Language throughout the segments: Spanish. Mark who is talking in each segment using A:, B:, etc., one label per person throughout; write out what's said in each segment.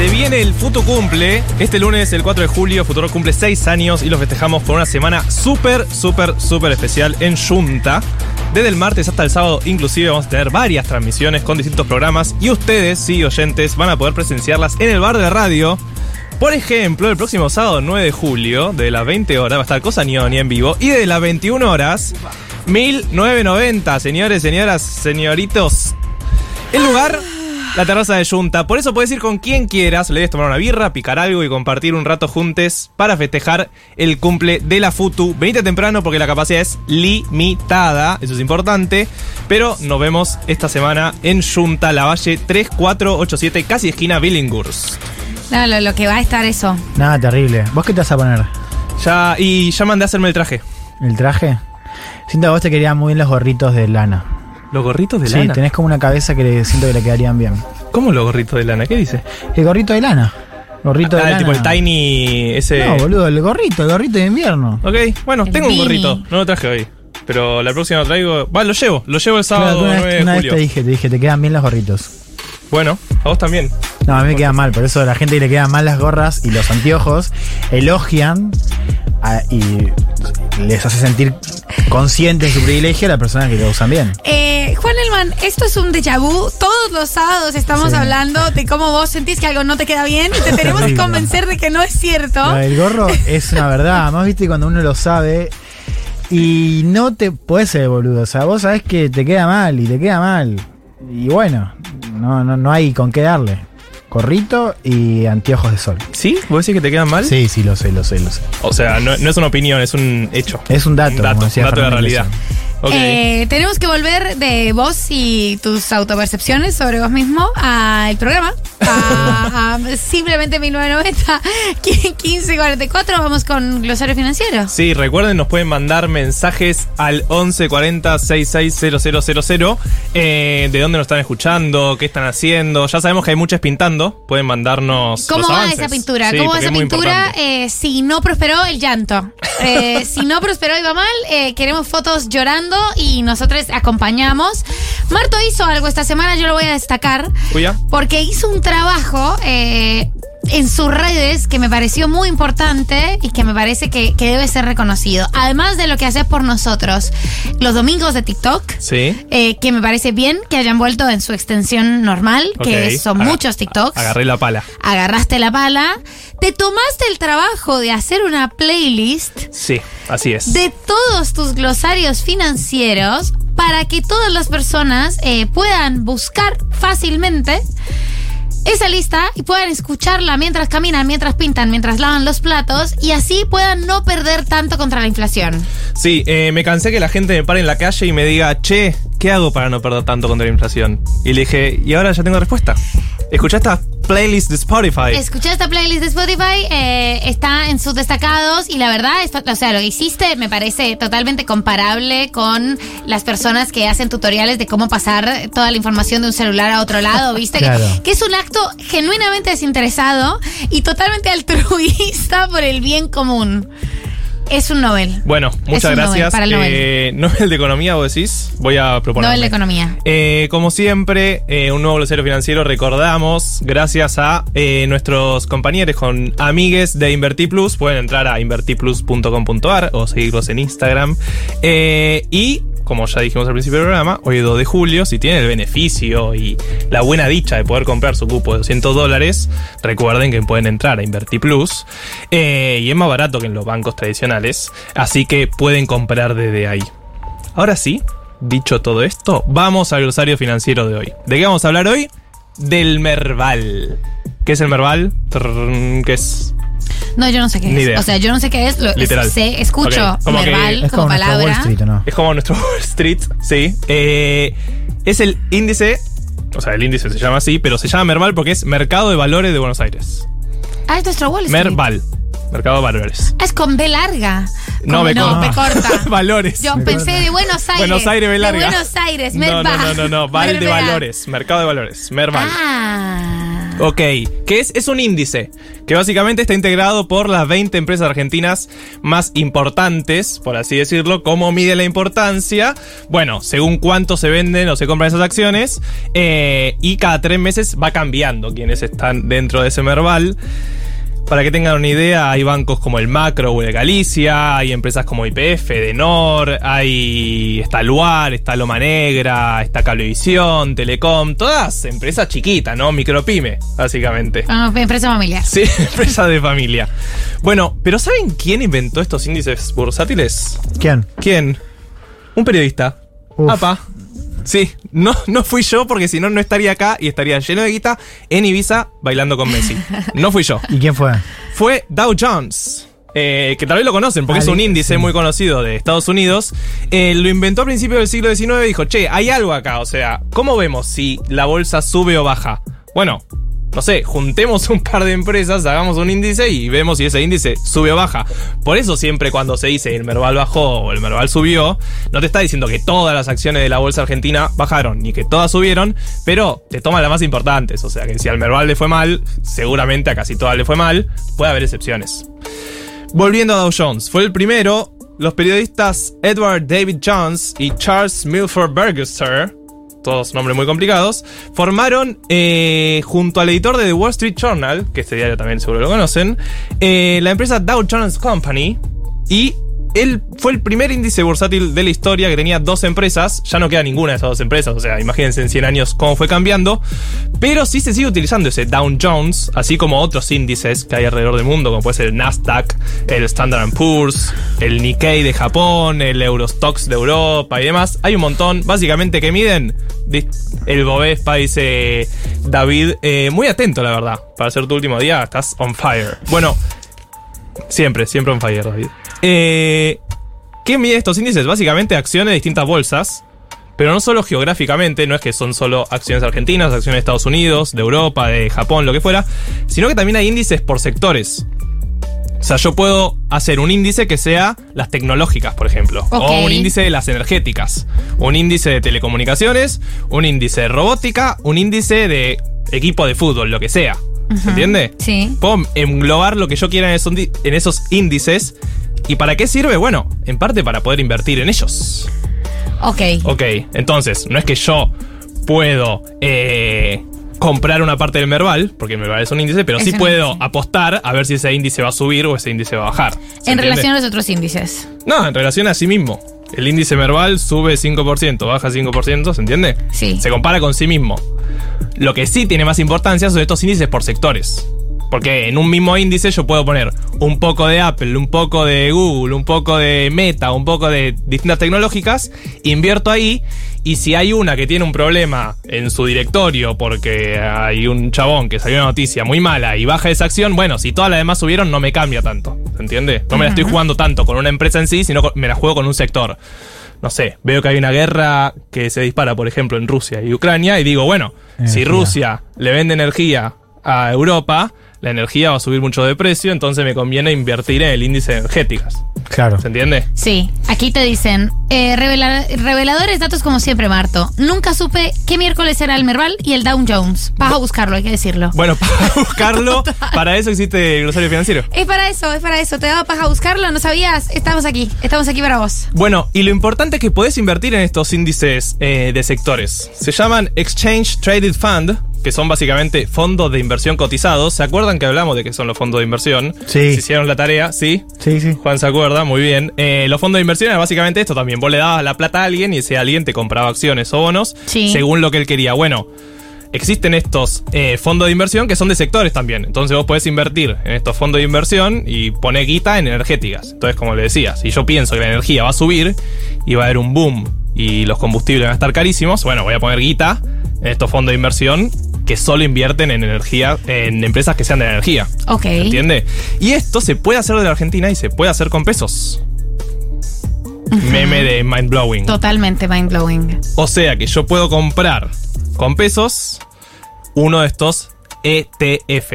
A: Se viene el Futu Cumple. Este lunes, el 4 de julio, Futuro cumple 6 años y lo festejamos con una semana súper, súper, súper especial en Junta. Desde el martes hasta el sábado, inclusive, vamos a tener varias transmisiones con distintos programas y ustedes, sí, oyentes, van a poder presenciarlas en el bar de radio. Por ejemplo, el próximo sábado 9 de julio, de las 20 horas, va a estar Cosa Nioni en vivo y de las 21 horas, 1990, señores, señoras, señoritos. El lugar, la terraza de Junta. Por eso puedes ir con quien quieras, le debes tomar una birra, picar algo y compartir un rato juntos para festejar el cumple de la Futu. Venite temprano porque la capacidad es limitada, eso es importante. Pero nos vemos esta semana en Junta, La Valle 3487, casi esquina Billinghurst.
B: No, lo, lo que va a estar eso.
C: Nada, terrible. ¿Vos qué te vas a poner?
A: Ya, y ya mandé a hacerme el traje.
C: ¿El traje? Siento que vos te querían muy bien los gorritos de lana.
A: ¿Los gorritos de
C: sí,
A: lana?
C: tenés como una cabeza que le, siento que le quedarían bien.
A: ¿Cómo los gorritos de lana? ¿Qué dice?
C: El gorrito de lana. Gorrito de
A: Ah,
C: lana.
A: tipo el tiny ese.
C: No, boludo, el gorrito, el gorrito de invierno.
A: Ok, bueno,
B: El
A: tengo un gorrito. No lo traje hoy. Pero la próxima lo traigo. Va, lo llevo. Lo llevo el sábado
C: Claro, una
A: 9
C: vez,
A: de
C: una vez
A: julio.
C: te dije, te dije, te quedan bien los gorritos.
A: Bueno, a vos también.
C: No, a mí me quedan mal, por eso la gente que le quedan mal las gorras y los anteojos elogian a- y les hace sentir consciente de su privilegio a las personas que lo usan bien.
B: Eh, Juan Elman, esto es un déjà vu. Todos los sábados estamos
C: Sí.
B: hablando de cómo vos sentís que algo no te queda bien y te tenemos que convencer de que no es cierto.
C: Lo del gorro es una verdad, además viste cuando uno lo sabe y no te puedes ser boludo, o sea, vos sabés que te queda mal y te queda mal. Y bueno, no, no, no hay con qué darle. Gorrito y anteojos de sol.
A: ¿Sí? ¿Vos decís que te quedan mal?
C: Sí, sí, lo sé, lo sé, lo sé.
A: O sea, no, no es una opinión, es un hecho.
C: Es un dato,
A: Un dato,
C: como decía
A: un dato de realidad.
B: Eh, tenemos que volver de vos y tus autopercepciones sobre vos mismo al programa. A, a simplemente 1990, 1544. Vamos con glosario financiero.
A: Sí, recuerden, nos pueden mandar mensajes al 1140 660000 eh, de dónde nos están escuchando, qué están haciendo. Ya sabemos que hay muchas pintando. Pueden mandarnos.
B: ¿Cómo
A: los
B: va
A: avances.
B: esa pintura?
A: Sí,
B: ¿Cómo va esa
A: es
B: pintura? Eh, si no prosperó el llanto. Eh, si no prosperó y va mal, eh, queremos fotos llorando y nosotros acompañamos. Marto hizo algo esta semana, yo lo voy a destacar. Porque hizo un trabajo eh, en sus redes que me pareció muy importante y que me parece que, que debe ser reconocido. Además de lo que haces por nosotros los domingos de TikTok.
A: Sí.
B: eh, que me parece bien que hayan vuelto en su extensión normal, que son
A: Aga-
B: muchos TikToks.
A: Agarré la pala.
B: Agarraste la pala, te tomaste el trabajo de hacer una playlist
A: Sí, así es.
B: de todos tus glosarios financieros para que todas las personas eh, puedan buscar fácilmente esa lista y puedan escucharla mientras caminan, mientras pintan, mientras lavan los platos y así puedan no perder tanto contra la inflación.
A: Sí, eh, me cansé que la gente me pare en la calle y me diga, che, ¿qué hago para no perder tanto contra la inflación? Y le dije, y ahora ya tengo respuesta. Escucha esta playlist de Spotify.
B: Escuché esta playlist de Spotify, eh, está en sus destacados y la verdad, es- o sea, lo que hiciste me parece totalmente comparable con las personas que hacen tutoriales de cómo pasar toda la información de un celular a otro lado, ¿viste? Que, es un acto genuinamente desinteresado y totalmente altruista por el bien común. Es un Nobel.
A: Bueno, muchas
B: un Nobel,
A: gracias.
B: para el Nobel.
A: Eh, Nobel de Economía, vos decís. Voy a proponer.
B: Nobel de Economía.
A: Eh, como siempre, eh, un nuevo glosario financiero. Recordamos, gracias a eh, nuestros compañeros con amigues de Inverti Plus, pueden entrar a invertiplus.com.ar o seguirlos en Instagram. Y, como ya dijimos al principio del programa, hoy 2 de julio, si tienen el beneficio y la buena dicha de poder comprar su cupo de 200 dólares, recuerden que pueden entrar a Inverti Plus. eh, y es más barato que en los bancos tradicionales, así que pueden comprar desde ahí. Ahora sí, dicho todo esto, vamos al glosario financiero de hoy. ¿De qué vamos a hablar hoy? Del Merval. ¿Qué es el Merval? ¿Qué es?
B: No, yo no sé qué
A: Ni
B: es.
A: idea.
B: O sea, yo no sé qué es. Lo,
A: Literal.
B: Sé, escucho
A: Ok, como que-
B: verbal
C: Es
B: como,
C: como nuestro
B: palabra.
C: Wall Street, ¿o no?
A: Es como nuestro Wall Street, sí. Eh, es el índice, o sea, el índice se llama así, pero se llama Merval porque es Mercado de Valores de Buenos Aires.
B: Ah, es nuestro Wall Street.
A: Merval. Mercado de Valores.
B: Ah, Es con B larga.
A: No,
B: Como- no,
A: corta. Valores.
B: Yo pensé de Buenos Aires.
A: Buenos Aires, B larga.
B: De Buenos Aires,
A: No, no,
B: Merval.
A: no, no, no. Val de
B: Merval.
A: Valores. Mercado de Valores. Merval.
B: Ah.
A: Ok, que es, es un índice que básicamente está integrado por las 20 empresas argentinas más importantes, por así decirlo. ¿Cómo mide la importancia? Bueno, según cuánto se venden o se compran esas acciones, eh, y cada tres meses va cambiando quienes están dentro de ese Merval. Para que tengan una idea, hay bancos como el Macro o el Galicia, hay empresas como IPF, Denor, hay está Luar, está Loma Negra, está Cablevisión, Telecom, todas empresas chiquitas, ¿no? Micropyme, básicamente.
B: Ah, empresa familiar.
A: Sí, empresas de familia. Bueno, pero ¿saben quién inventó estos índices bursátiles?
C: ¿Quién?
A: ¿Quién? Un periodista.
C: Uf.
A: Apa. Sí, no, no fui yo porque si no, no estaría acá y estaría lleno de guita en Ibiza bailando con Messi. No fui yo.
C: ¿Y quién fue?
A: Fue Dow Jones. eh, que tal vez lo conocen porque es un índice
C: sí.
A: muy conocido de Estados Unidos. Eh, lo inventó a principios del siglo XIX y dijo, che, hay algo acá. O sea, ¿cómo vemos si la bolsa sube o baja? Bueno, no sé, juntemos un par de empresas, hagamos un índice y vemos si ese índice sube o baja. Por eso siempre cuando se dice el Merval bajó o el Merval subió, no te está diciendo que todas las acciones de la bolsa argentina bajaron, ni que todas subieron, pero te toma las más importantes. O sea que si al Merval le fue mal, seguramente a casi todas le fue mal, puede haber excepciones. Volviendo a Dow Jones, fue el primero. Los periodistas Edward David Jones y Charles Milford Burgester, todos nombres muy complicados, formaron eh, junto al editor de The Wall Street Journal, que este diario también seguro lo conocen, eh, la empresa Dow Jones Company y él fue el primer índice bursátil de la historia que tenía dos empresas. Ya no queda ninguna de esas dos empresas. O sea, imagínense en 100 años cómo fue cambiando. Pero sí se sigue utilizando ese Dow Jones, así como otros índices que hay alrededor del mundo, como puede ser el Nasdaq, el Standard Poor's, el Nikkei de Japón, el Eurostox de Europa y demás. Hay un montón, básicamente, que miden. El Bovespa dice David, eh, muy atento, la verdad. Para ser tu último día, estás on fire. Bueno, Siempre, siempre on fire, David. Eh, ¿Qué mide estos índices? Básicamente acciones de distintas bolsas. Pero no solo geográficamente, no es que son solo acciones argentinas, acciones de Estados Unidos, de Europa, de Japón, lo que fuera, sino que también hay índices por sectores. O sea, yo puedo hacer un índice que sea las tecnológicas, por ejemplo. O un índice de las energéticas. Un índice de telecomunicaciones. Un índice de robótica. Un índice de equipo de fútbol, lo que sea. ¿Se entiende?
B: Sí.
A: Puedo englobar lo que yo quiera en esos, di- en esos índices. ¿Y para qué sirve? Bueno, en parte para poder invertir en ellos.
B: Ok.
A: Ok, entonces, no es que yo puedo eh, comprar una parte del Merval, porque el Merval es un índice, pero
B: Es
A: sí puedo
B: índice.
A: apostar a ver si ese índice va a subir o ese índice va a bajar. ¿Se
B: En
A: entiende?
B: relación a los otros índices.
A: No, en relación a sí mismo. El índice Merval sube 5%, baja 5%, ¿se entiende?
B: Sí.
A: Se compara con sí mismo. Lo que sí tiene más importancia son estos índices por sectores. Porque en un mismo índice yo puedo poner un poco de Apple, un poco de Google, un poco de Meta, un poco de distintas tecnológicas, invierto ahí y si hay una que tiene un problema en su directorio porque hay un chabón que salió una noticia muy mala y baja esa acción, bueno, si todas las demás subieron no me cambia tanto, ¿se entiende? No me la estoy jugando tanto con una empresa en sí, sino me la juego con un sector no sé, veo que hay una guerra que se dispara, por ejemplo, en Rusia y Ucrania, y digo, bueno, si. Rusia le vende energía a Europa, la energía va a subir mucho de precio, entonces me conviene invertir en el índice de energéticas.
C: Claro.
A: ¿Se entiende?
B: Sí, aquí te dicen, eh, revela- reveladores datos como siempre, Marto. Nunca supe qué miércoles era el Merval y el Dow Jones. Vas a buscarlo, hay que decirlo.
A: Bueno, para buscarlo, para eso existe el glosario financiero.
B: Es para eso, es para eso. Te daba paja buscarlo, no sabías. Estamos aquí, estamos aquí para vos.
A: Bueno, y lo importante es que podés invertir en estos índices eh, de sectores. Se llaman Exchange Traded Fund, que son básicamente fondos de inversión cotizados. ¿Se acuerdan que hablamos de qué son los fondos de inversión?
C: Sí.
A: Si hicieron la tarea, ¿sí?
C: Sí, sí.
A: Juan se acuerda, muy bien. Eh, los fondos de inversión eran básicamente esto también. Vos le dabas la plata a alguien y ese alguien te compraba acciones o bonos
B: Sí.
A: según lo que él quería. Bueno, existen estos eh, fondos de inversión que son de sectores también. Entonces vos podés invertir en estos fondos de inversión y poner guita en energéticas. Entonces, como le decía, si yo pienso que la energía va a subir y va a haber un boom y los combustibles van a estar carísimos, bueno, voy a poner guita en estos fondos de inversión que solo invierten en energía, en empresas que sean de energía.
B: Ok.
A: ¿Entiende? Y esto se puede hacer de la Argentina y se puede hacer con pesos. Meme de mind blowing.
B: Totalmente mind blowing.
A: O sea que yo puedo comprar con pesos uno de estos ETF,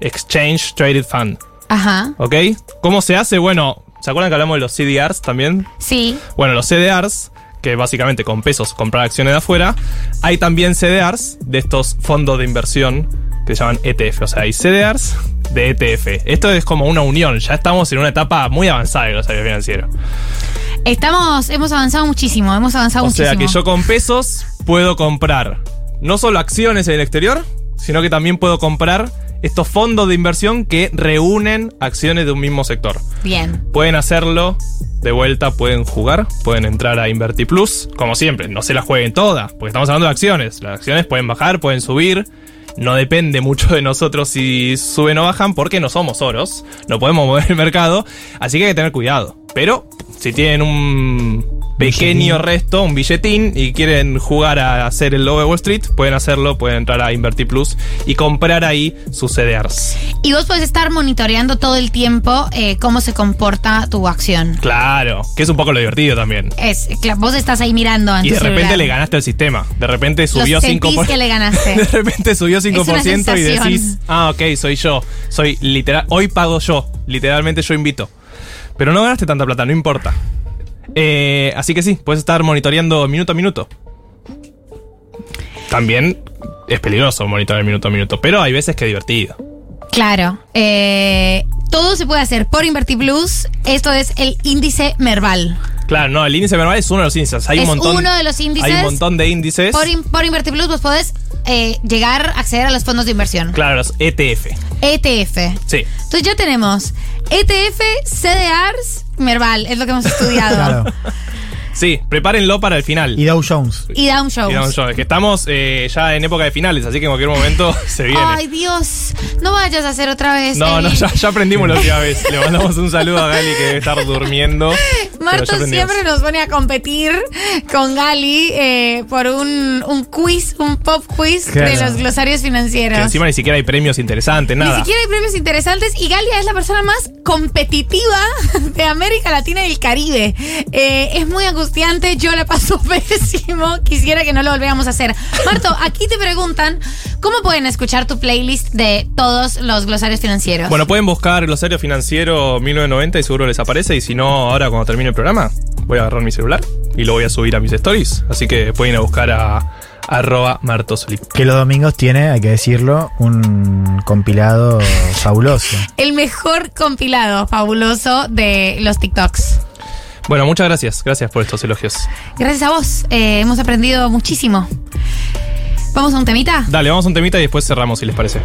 A: Exchange Traded Fund.
B: Ajá.
A: ¿Ok? ¿Cómo se hace? Bueno, ¿se acuerdan que hablamos de los CDRs también?
B: Sí.
A: Bueno, los CDRs, que básicamente con pesos comprar acciones de afuera, hay también CDRs de estos fondos de inversión que se llaman ETF. O sea, hay CDRs de ETF. Esto es como una unión. Ya estamos en una etapa muy avanzada de glosario financiero.
B: Estamos, hemos avanzado muchísimo, hemos avanzado
A: O
B: muchísimo.
A: sea que yo con pesos puedo comprar no solo acciones en el exterior, sino que también puedo comprar estos fondos de inversión que reúnen acciones de un mismo sector.
B: Bien.
A: Pueden hacerlo de vuelta, pueden jugar, pueden entrar a Inverti Plus, como siempre, no se la jueguen todas, porque estamos hablando de acciones. Las acciones pueden bajar, pueden subir. No depende mucho de nosotros si suben o bajan, porque no somos oros, no podemos mover el mercado, así que hay que tener cuidado. Pero si tienen un pequeño
C: Billetín.
A: resto, un billetín, y quieren jugar a hacer el logo de Wall Street, pueden hacerlo, pueden entrar a Inverti Plus y comprar ahí sus CDRs.
B: Y vos podés estar monitoreando todo el tiempo eh, cómo se comporta tu acción.
A: Claro, que es un poco lo divertido también.
B: Es, vos estás ahí mirando en
A: Y
B: tu
A: de repente le ganaste al sistema. De repente subió
B: Lo sentís
A: 5%.
B: que le ganaste.
A: De repente subió 5% y decís, ah, ok, soy yo. Soy literal. Hoy pago yo. Literalmente yo invito. Pero no ganaste tanta plata, no importa. Eh, así que sí, puedes estar monitoreando minuto a minuto. También es peligroso monitorear minuto a minuto, pero hay veces que es divertido.
B: Claro. eh, todo se puede hacer por InvertiPlus. Esto es el índice Merval.
A: Claro, no, el índice verbal es uno de los índices. Hay
B: Es
A: un montón.
B: uno de los índices.
A: Hay un montón de índices.
B: Por, in- por InvertiPlus vos podés eh, llegar a acceder a los fondos de inversión.
A: Claro, los ETF.
B: ETF.
A: Sí.
B: Entonces ya tenemos ETF, CDRs, Merval, es lo que hemos estudiado.
C: Claro.
A: Sí, prepárenlo para el final.
C: Y Dow Jones.
B: Y Down Shows.
A: Y Down Jones, que estamos eh, ya en época de finales, así que en cualquier momento se viene.
B: Ay, Dios. No vayas a hacer otra vez.
A: no, no, ya, ya aprendimos la última vez. Le mandamos un saludo a Gali que debe estar durmiendo.
B: Marto siempre nos pone a competir con Gali eh, por un, un quiz, un pop quiz de los glosarios
A: Que
B: financieros.
A: encima ni siquiera hay premios interesantes,
B: Ni
A: nada.
B: siquiera hay premios interesantes y Galia es la persona más competitiva de América Latina y el Caribe. Eh, es muy angustiante, yo la paso pésimo, quisiera que no lo volviéramos a hacer. Marto, aquí te preguntan, ¿cómo pueden escuchar tu playlist de todos los glosarios financieros?
A: Bueno, pueden buscar Glosario Financiero 1990 y seguro les aparece. Y si no, ahora cuando termine el programa, voy a agarrar mi celular y lo voy a subir a mis stories. Así que pueden ir a buscar a arroba martosolip.
C: Que los domingos tiene, hay que decirlo, un compilado fabuloso.
B: el mejor compilado fabuloso de los TikToks.
A: Bueno, muchas gracias. Gracias por estos elogios.
B: Gracias a vos, eh, hemos aprendido muchísimo. ¿Vamos a un temita?
A: Dale, vamos a un temita y después cerramos si les parece.